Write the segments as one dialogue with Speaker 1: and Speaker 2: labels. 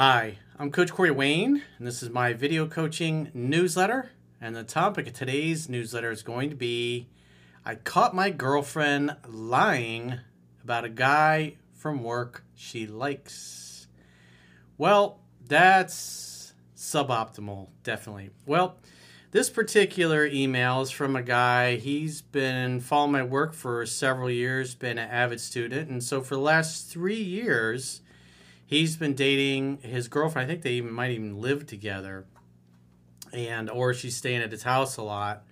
Speaker 1: Hi, I'm Coach Corey Wayne, and this is my video coaching newsletter. And the topic of today's newsletter is going to be I caught my girlfriend lying about a guy from work she likes. Well, that's suboptimal, definitely. Well, this particular email is from a guy. He's been following my work for several years, been an avid student, and so for the last three years, he's been dating his girlfriend. I think they even might even live together, and or she's staying at his house a lot.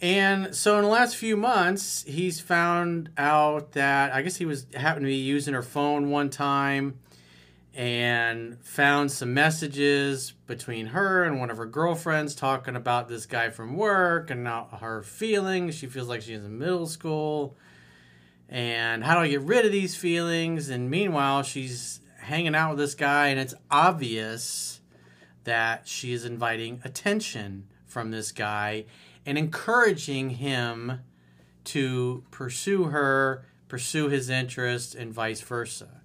Speaker 1: And so in the last few months, he's found out that I guess he was happened to be using her phone one time and found some messages between her and one of her girlfriends talking about this guy from work and not her feelings. She feels like she's in middle school. And how do I get rid of these feelings? And meanwhile, she's hanging out with this guy, and it's obvious that she is inviting attention from this guy and encouraging him to pursue her, pursue his interest, and vice versa.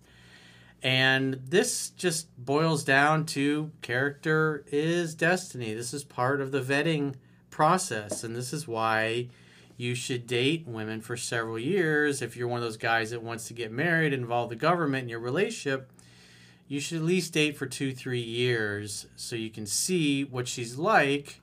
Speaker 1: And this just boils down to character is destiny. This is part of the vetting process. And this is why you should date women for several years. If you're one of those guys that wants to get married, involve the government in your relationship, you should at least date for two, three years so you can see what she's like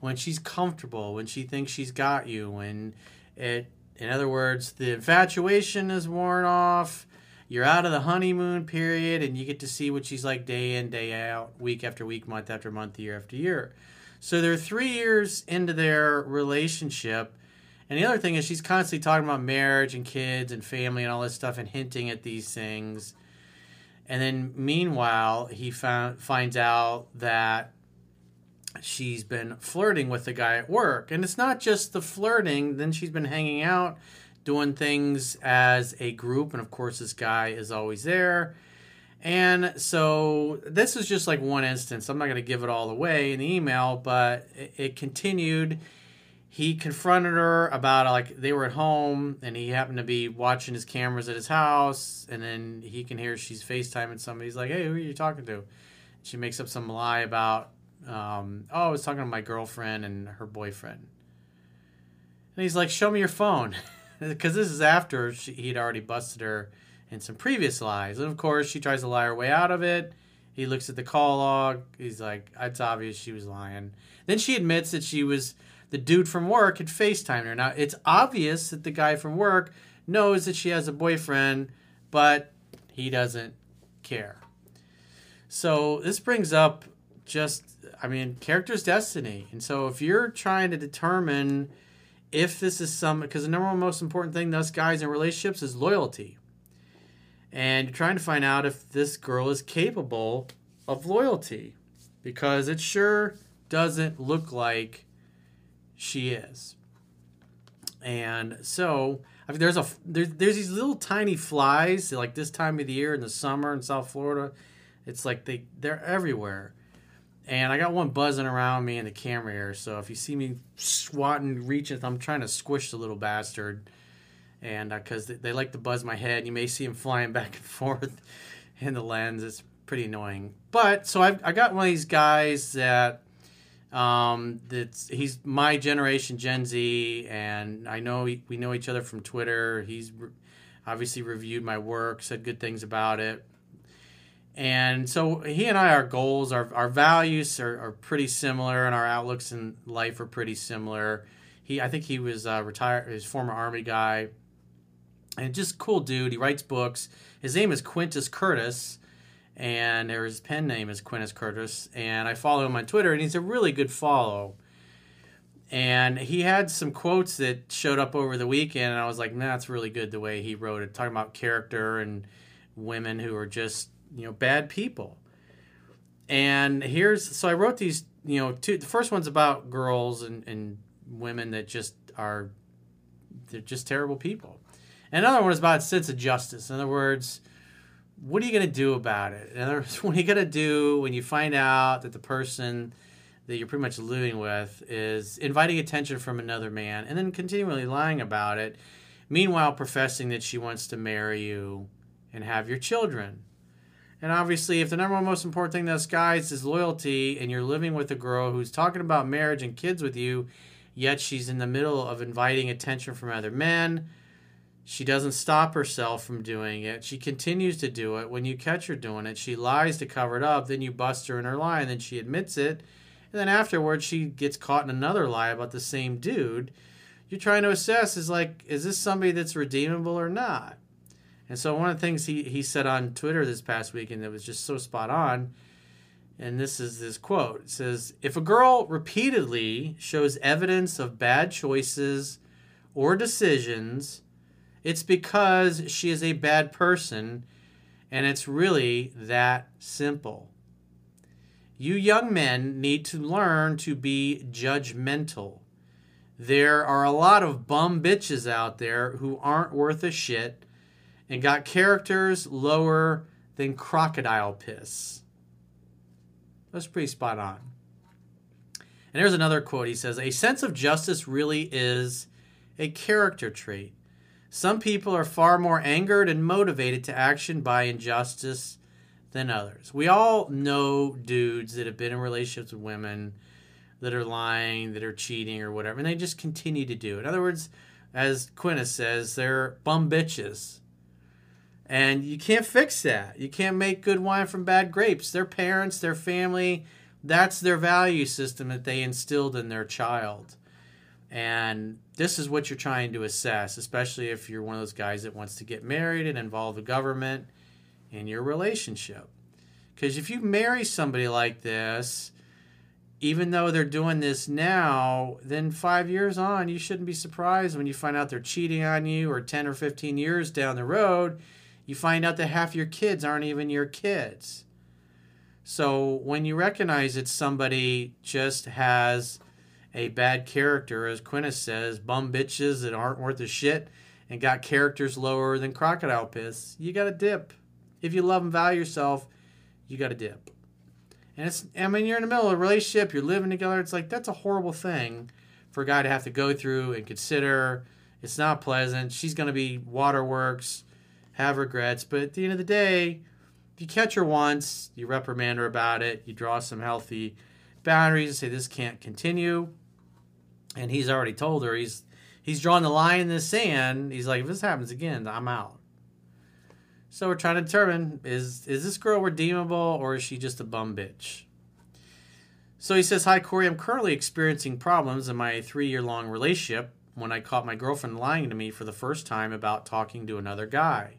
Speaker 1: when she's comfortable, when she thinks she's got you, when it, in other words, the infatuation is worn off you're out of the honeymoon period and you get to see what she's like day in, day out, week after week, month after month, year after year. So they're three years into their relationship. And the other thing is she's constantly talking about marriage and kids and family and all this stuff and hinting at these things. And then meanwhile, he found finds out that she's been flirting with the guy at work. And it's not just the flirting, then she's been hanging out doing things as a group. And of course, this guy is always there. And so this is just like one instance. I'm not going to give it all away in the email, but it, it continued. He confronted her about like they were at home and he happened to be watching his cameras at his house. And then he can hear she's FaceTiming somebody. He's like, hey, who are you talking to? She makes up some lie about, um, oh, I was talking to my girlfriend and her boyfriend. And he's like, show me your phone. because this is after she, he'd already busted her in some previous lies. And of course, she tries to lie her way out of it. He looks at the call log. He's like, it's obvious she was lying. Then she admits that she was the dude from work had FaceTimed her. Now, it's obvious that the guy from work knows that she has a boyfriend, but he doesn't care. So this brings up just, I mean, character's destiny. And so if you're trying to determine if this is some because the number one most important thing those guys in relationships is loyalty and you're trying to find out if this girl is capable of loyalty because it sure doesn't look like she is and so I mean, there's a there's, there's these little tiny flies like this time of the year in the summer in south florida it's like they they're everywhere and I got one buzzing around me in the camera here. So if you see me swatting, reaching, I'm trying to squish the little bastard, and because uh, they, they, like to buzz my head, you may see him flying back and forth in the lens. It's pretty annoying. But so I've, I got one of these guys that um, that's he's my generation, Gen Z, and I know we, know each other from Twitter. He's re- obviously reviewed my work, said good things about it And so he and I, our goals, our, our values are, are pretty similar, and our outlooks in life are pretty similar. He, I think he was uh, retired, his former army guy, and just cool dude. He writes books. His name is Quintus Curtius, and his pen name is Quintus Curtius. And I follow him on Twitter, and he's a really good follow. And he had some quotes that showed up over the weekend, and I was like, that's really good the way he wrote it, talking about character and women who are just you know bad people. And here's so I wrote these you know two. The first one's about girls and and women that just are they're just terrible people. Another one is about sense of justice. In other words, what are you going to do about it? In other words, what are you going to do when you find out that the person that you're pretty much living with is inviting attention from another man and then continually lying about it, meanwhile professing that she wants to marry you and have your children? And obviously, if the number one most important thing to us guys is loyalty, and you're living with a girl who's talking about marriage and kids with you, yet she's in the middle of inviting attention from other men, she doesn't stop herself from doing it. She continues to do it. When you catch her doing it, she lies to cover it up. Then you bust her in her lie, and then she admits it. And then afterwards, she gets caught in another lie about the same dude. You're trying to assess is like, is this somebody that's redeemable or not? And so one of the things he, he said on Twitter this past weekend that was just so spot on, and this is this quote. It says, If a girl repeatedly shows evidence of bad choices or decisions, it's because she is a bad person, and it's really that simple. You young men need to learn to be judgmental. There are a lot of bum bitches out there who aren't worth a shit and got characters lower than crocodile piss. That's pretty spot on. And there's another quote. He says, A sense of justice really is a character trait. Some people are far more angered and motivated to action by injustice than others. We all know dudes that have been in relationships with women that are lying, that are cheating, or whatever, and they just continue to do it. In other words, as Quintus says, they're bum bitches. And you can't fix that. You can't make good wine from bad grapes. Their parents, their family, that's their value system that they instilled in their child. And this is what you're trying to assess, especially if you're one of those guys that wants to get married and involve the government in your relationship. Because if you marry somebody like this, even though they're doing this now, then five years on, you shouldn't be surprised when you find out they're cheating on you, or 10 or 15 years down the road, you find out that half your kids aren't even your kids. So when you recognize that somebody just has a bad character, as Quintus says, bum bitches that aren't worth a shit and got characters lower than crocodile piss, you got to dip. If you love and value yourself, you got to dip. And it's, I mean, you're in the middle of a relationship, you're living together. It's like, that's a horrible thing for a guy to have to go through and consider. It's not pleasant. She's going to be waterworks have regrets. But at the end of the day, if you catch her once, you reprimand her about it, you draw some healthy boundaries and say this can't continue. And he's already told her he's he's drawn the line in the sand. He's like, if this happens again, I'm out. So we're trying to determine is is this girl redeemable or is she just a bum bitch? So he says, Hi Corey, I'm currently experiencing problems in my three year long relationship when I caught my girlfriend lying to me for the first time about talking to another guy.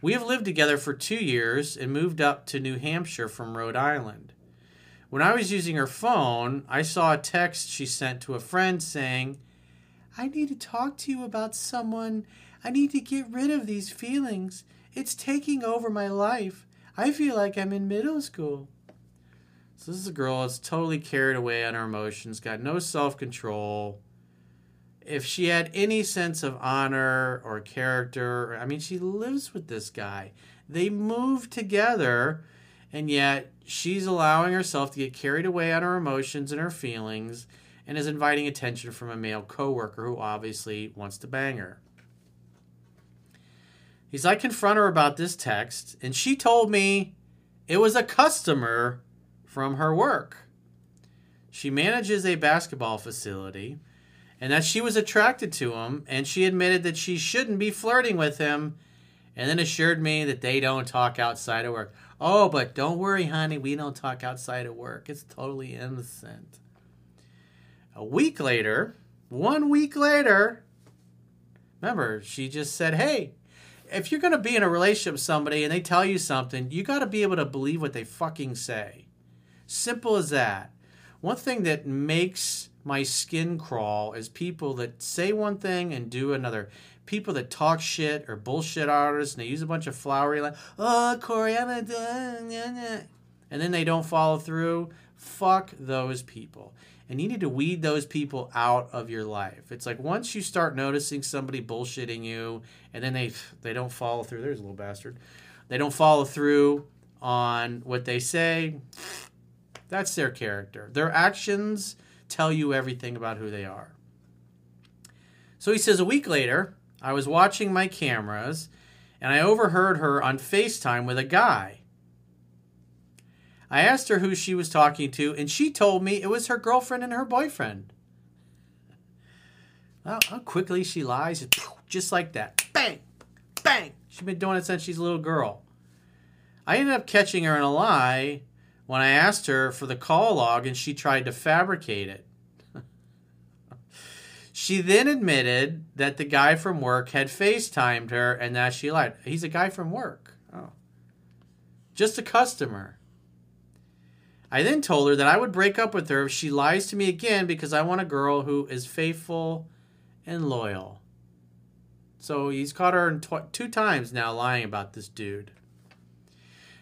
Speaker 1: We have lived together for two years and moved up to New Hampshire from Rhode Island. When I was using her phone, I saw a text she sent to a friend saying, I need to talk to you about someone. I need to get rid of these feelings. It's taking over my life. I feel like I'm in middle school. So, this is a girl that's totally carried away on her emotions, got no self control, if she had any sense of honor or character, I mean, she lives with this guy. They move together, and yet she's allowing herself to get carried away on her emotions and her feelings and is inviting attention from a male coworker who obviously wants to bang her. He's I confront her about this text, and she told me it was a customer from her work. She manages a basketball facility and that she was attracted to him, and she admitted that she shouldn't be flirting with him, and then assured me that they don't talk outside of work. Oh, but don't worry, honey. We don't talk outside of work. It's totally innocent. A week later, one week later, remember, she just said, Hey, if you're going to be in a relationship with somebody and they tell you something, you got to be able to believe what they fucking say. Simple as that. One thing that makes my skin crawl is people that say one thing and do another. People that talk shit or bullshit artists and they use a bunch of flowery like, oh Corey, I'm a and then they don't follow through. Fuck those people. And you need to weed those people out of your life. It's like once you start noticing somebody bullshitting you and then they they don't follow through. There's a little bastard. They don't follow through on what they say. That's their character. Their actions tell you everything about who they are. So he says, a week later, I was watching my cameras and I overheard her on FaceTime with a guy. I asked her who she was talking to, and she told me it was her girlfriend and her boyfriend. Well, how quickly she lies, just like that. Bang! Bang! She's been doing it since she's a little girl. I ended up catching her in a lie when I asked her for the call log and she tried to fabricate it. She then admitted that the guy from work had FaceTimed her and that she lied. He's a guy from work. Oh. Just a customer. I then told her that I would break up with her if she lies to me again because I want a girl who is faithful and loyal. So he's caught her tw- two times now lying about this dude.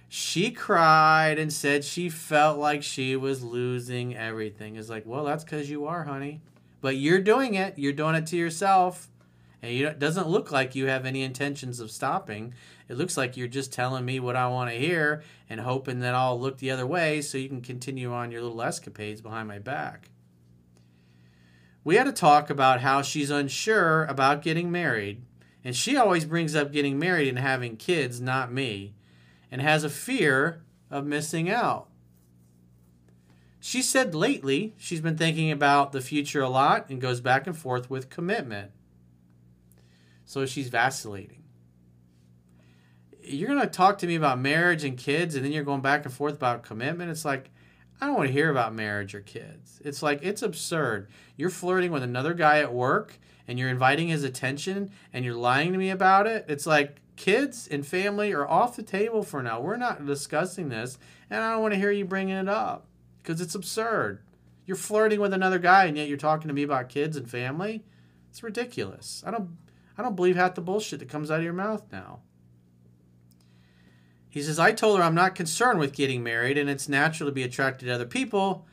Speaker 1: She cried and said she felt like she was losing everything. It's like, well, that's because you are, honey. But you're doing it. You're doing it to yourself. And it doesn't look like you have any intentions of stopping. It looks like you're just telling me what I want to hear and hoping that I'll look the other way so you can continue on your little escapades behind my back. We had a talk about how she's unsure about getting married. And she always brings up getting married and having kids, not me and has a fear of missing out. She said lately she's been thinking about the future a lot and goes back and forth with commitment. So she's vacillating. You're going to talk to me about marriage and kids, and then you're going back and forth about commitment. It's like, I don't want to hear about marriage or kids. It's like, it's absurd. You're flirting with another guy at work and you're inviting his attention and you're lying to me about it. It's like, kids and family are off the table for now. We're not discussing this, and I don't want to hear you bringing it up because it's absurd. You're flirting with another guy, and yet you're talking to me about kids and family. It's ridiculous. I don't, I don't believe half the bullshit that comes out of your mouth now. He says, I told her I'm not concerned with getting married, and it's natural to be attracted to other people,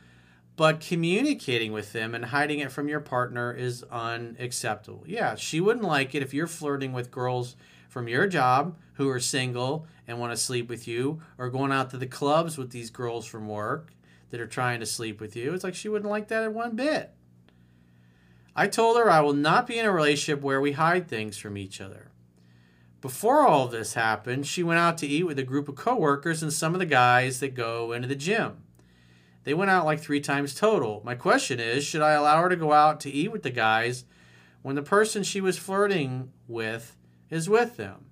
Speaker 1: but communicating with them and hiding it from your partner is unacceptable. Yeah, she wouldn't like it if you're flirting with girls from your job who are single and want to sleep with you, or going out to the clubs with these girls from work that are trying to sleep with you. It's like she wouldn't like that at one bit. I told her I will not be in a relationship where we hide things from each other. Before all this happened, she went out to eat with a group of coworkers and some of the guys that go into the gym. They went out like three times total. My question is should I allow her to go out to eat with the guys when the person she was flirting with is with them.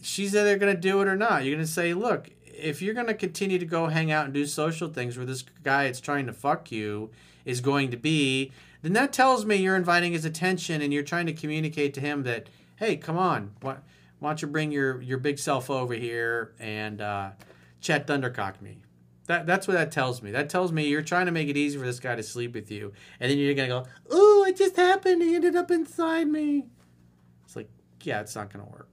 Speaker 1: She's either going to do it or not. You're going to say, look, if you're going to continue to go hang out and do social things where this guy that's trying to fuck you is going to be, then that tells me you're inviting his attention and you're trying to communicate to him that, hey, come on, why, why don't you bring your, your big self over here and uh, chat Thundercock me? That, that's what that tells me. That tells me you're trying to make it easy for this guy to sleep with you. And then you're going to go, oh, it just happened. He ended up inside me It's like, yeah, it's not going to work.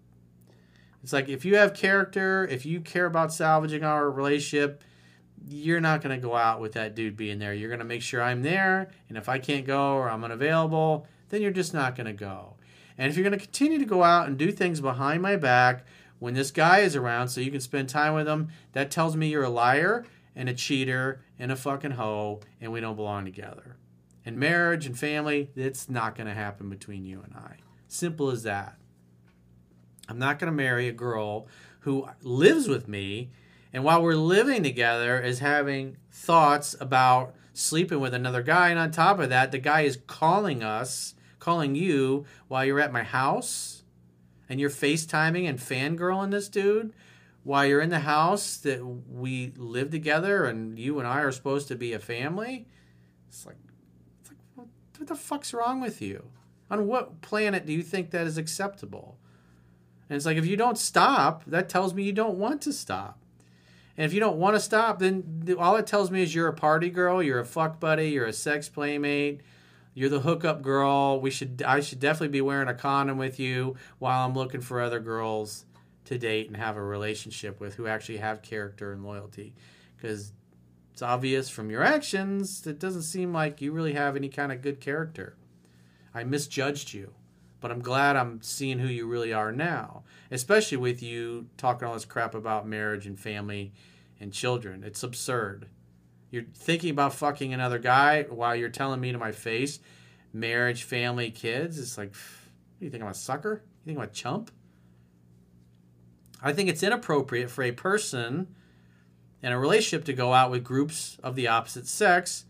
Speaker 1: It's like if you have character, if you care about salvaging our relationship, you're not going to go out with that dude being there. You're going to make sure I'm there, and if I can't go or I'm unavailable, then you're just not going to go. And if you're going to continue to go out and do things behind my back when this guy is around so you can spend time with him, that tells me you're a liar and a cheater and a fucking hoe and we don't belong together. In marriage and family, it's not going to happen between you and I. Simple as that. I'm not going to marry a girl who lives with me and while we're living together is having thoughts about sleeping with another guy and on top of that the guy is calling us calling you while you're at my house and you're facetiming and fangirling this dude while you're in the house that we live together and you and I are supposed to be a family. It's like, it's like what, what the fuck's wrong with you? On what planet do you think that is acceptable? And it's like, if you don't stop, that tells me you don't want to stop. And if you don't want to stop, then all it tells me is you're a party girl, you're a fuck buddy, you're a sex playmate, you're the hookup girl. We should I should definitely be wearing a condom with you while I'm looking for other girls to date and have a relationship with who actually have character and loyalty. Because it's obvious from your actions, it doesn't seem like you really have any kind of good character. I misjudged you, but I'm glad I'm seeing who you really are now, especially with you talking all this crap about marriage and family and children. It's absurd. You're thinking about fucking another guy while you're telling me to my face marriage, family, kids. It's like, you think I'm a sucker? You think I'm a chump? I think it's inappropriate for a person in a relationship to go out with groups of the opposite sex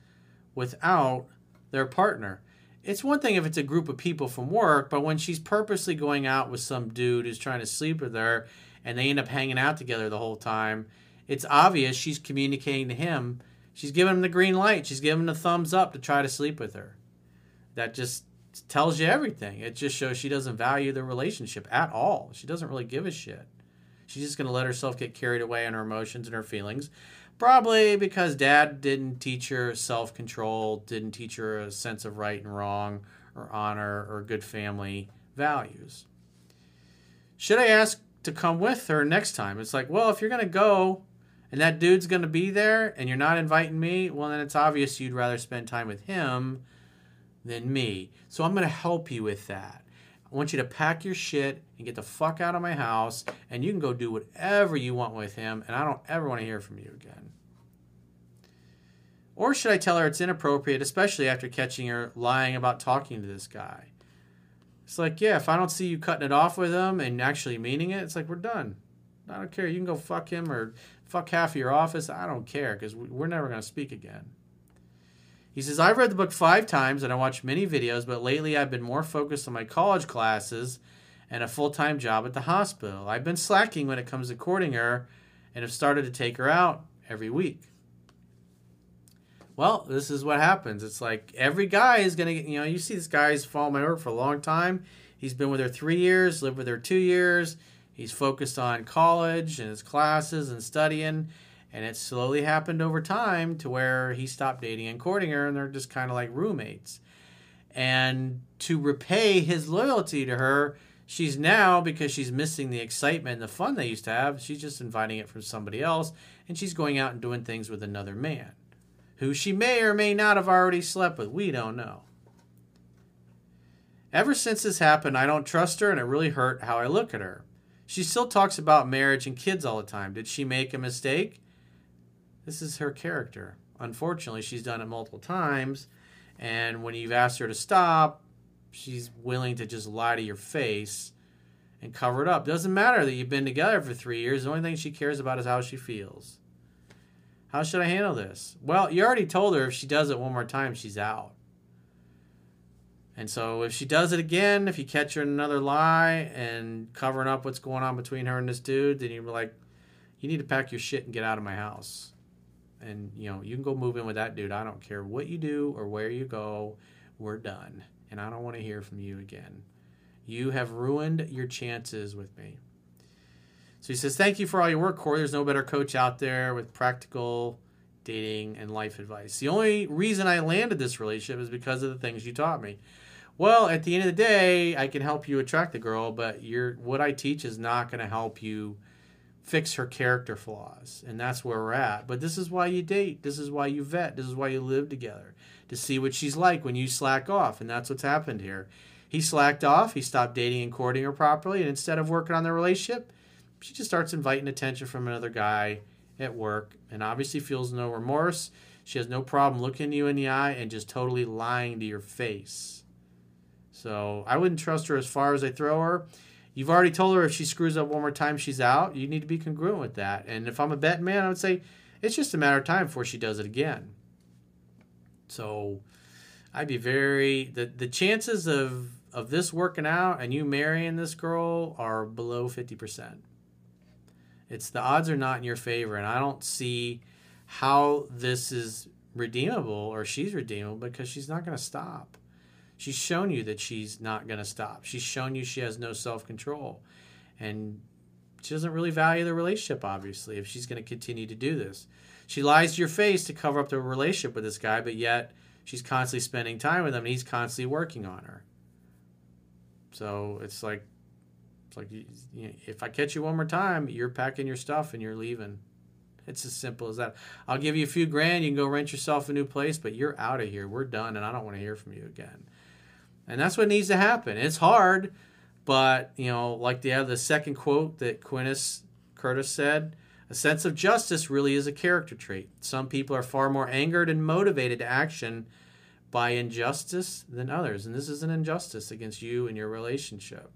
Speaker 1: without their partner. It's one thing if it's a group of people from work, but when she's purposely going out with some dude who's trying to sleep with her and they end up hanging out together the whole time, it's obvious she's communicating to him. She's giving him the green light. She's giving him the thumbs up to try to sleep with her. That just tells you everything. It just shows she doesn't value the relationship at all. She doesn't really give a shit. She's just going to let herself get carried away in her emotions and her feelings. Probably because dad didn't teach her self control, didn't teach her a sense of right and wrong, or honor, or good family values. Should I ask to come with her next time? It's like, well, if you're going to go and that dude's going to be there and you're not inviting me, well, then it's obvious you'd rather spend time with him than me. So I'm going to help you with that. I want you to pack your shit and get the fuck out of my house, and you can go do whatever you want with him, and I don't ever want to hear from you again. Or should I tell her it's inappropriate, especially after catching her lying about talking to this guy? It's like, yeah, if I don't see you cutting it off with him and actually meaning it, it's like, we're done. I don't care. You can go fuck him or fuck half of your office. I don't care because we're never going to speak again. He says, I've read the book five times and I watched many videos, but lately I've been more focused on my college classes and a full time job at the hospital. I've been slacking when it comes to courting her and have started to take her out every week. Well, this is what happens. It's like every guy is going to get, you know, you see this guy's following my work for a long time. He's been with her three years, lived with her two years. He's focused on college and his classes and studying and it slowly happened over time to where he stopped dating and courting her, and they're just kind of like roommates. And to repay his loyalty to her, she's now, because she's missing the excitement and the fun they used to have, she's just inviting it from somebody else, and she's going out and doing things with another man who she may or may not have already slept with. We don't know. Ever since this happened, I don't trust her, and it really hurt how I look at her. She still talks about marriage and kids all the time. Did she make a mistake? This is her character. Unfortunately, she's done it multiple times, and when you've asked her to stop, she's willing to just lie to your face and cover it up. Doesn't matter that you've been together for three years. The only thing she cares about is how she feels. How should I handle this? Well, you already told her if she does it one more time, she's out. And so if she does it again, if you catch her in another lie and covering up what's going on between her and this dude, then you're like, you need to pack your shit and get out of my house and you know you can go move in with that dude. I don't care what you do or where you go we're done. And i don't want to hear from you again. You have ruined your chances with me. So he says thank you for all your work corey. There's no better coach out there with practical dating and life advice. The only reason i landed this relationship is because of the things you taught me. Well at the end of the day i can help you attract the girl but your what i teach is not going to help you fix her character flaws. And that's where we're at. But this is why you date. This is why you vet. This is why you live together to see what she's like when you slack off. And that's what's happened here. He slacked off. He stopped dating and courting her properly. And instead of working on their relationship, she just starts inviting attention from another guy at work and obviously feels no remorse. She has no problem looking you in the eye and just totally lying to your face. So I wouldn't trust her as far as I throw her. You've already told her if she screws up one more time, she's out. You need to be congruent with that. And if I'm a betting man, I would say it's just a matter of time before she does it again. So I'd be very the the chances of of this working out and you marrying this girl are below fifty percent. It's the odds are not in your favor, and I don't see how this is redeemable or she's redeemable because she's not going to stop. She's shown you that she's not going to stop. She's shown you she has no self control. And she doesn't really value the relationship, obviously, if she's going to continue to do this. She lies to your face to cover up the relationship with this guy, but yet she's constantly spending time with him and he's constantly working on her. So it's like, it's like you know, if I catch you one more time, you're packing your stuff and you're leaving. It's as simple as that. I'll give you a few grand. You can go rent yourself a new place, but you're out of here. We're done, and I don't want to hear from you again. And that's what needs to happen. It's hard, but you know, like the the second quote that Quintus Curtius said, a sense of justice really is a character trait. Some people are far more angered and motivated to action by injustice than others, and this is an injustice against you and your relationship.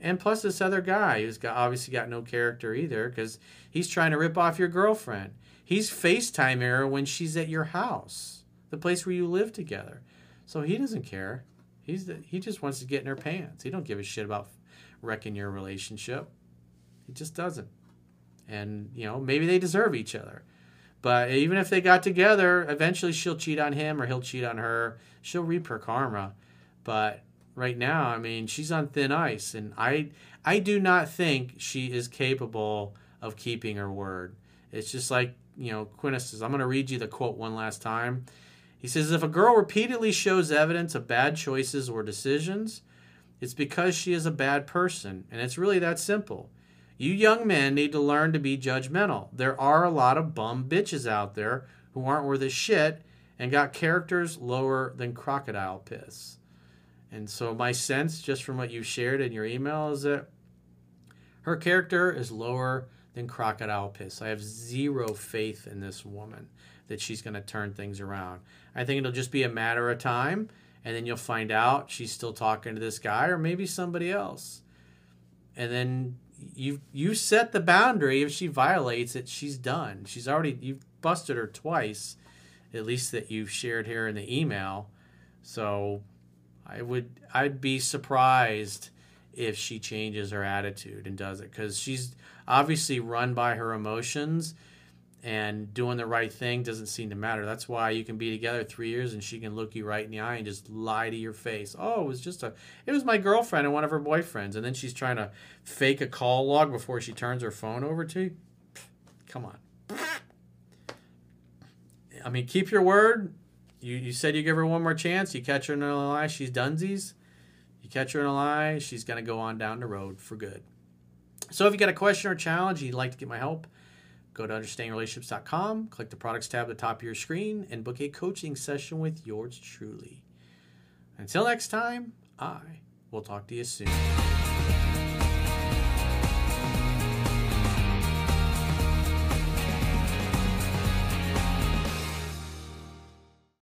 Speaker 1: And plus, this other guy who's got obviously got no character either, because he's trying to rip off your girlfriend. He's FaceTime her when she's at your house, the place where you live together. So he doesn't care. He's the, he just wants to get in her pants. He don't give a shit about wrecking your relationship. He just doesn't. And you know maybe they deserve each other, but even if they got together, eventually she'll cheat on him or he'll cheat on her. She'll reap her karma. But right now, I mean, she's on thin ice, and I I do not think she is capable of keeping her word. It's just like you know Quintus says. I'm going to read you the quote one last time. He says, If a girl repeatedly shows evidence of bad choices or decisions, it's because she is a bad person. And it's really that simple. You young men need to learn to be judgmental. There are a lot of bum bitches out there who aren't worth a shit and got characters lower than crocodile piss. And so, my sense, just from what you shared in your email, is that her character is lower than crocodile piss. I have zero faith in this woman that she's going to turn things around. I think it'll just be a matter of time, and then you'll find out she's still talking to this guy or maybe somebody else. And then you you set the boundary. If she violates it, she's done. She's already you've busted her twice, at least that you've shared here in the email. So I would I'd be surprised if she changes her attitude and does it because she's obviously run by her emotions and doing the right thing doesn't seem to matter. That's why you can be together three years and she can look you right in the eye and just lie to your face. Oh, it was just a, it was my girlfriend and one of her boyfriends, and then she's trying to fake a call log before she turns her phone over to you. Come on. I mean, keep your word. You you said you give her one more chance. You catch her in a lie, she's dunsies. You catch her in a lie, she's gonna go on down the road for good. So if you got a question or challenge, you'd like to get my help Go to understandingrelationships.com, click the products tab at the top of your screen, and book a coaching session with yours truly. Until next time, I will talk to you soon.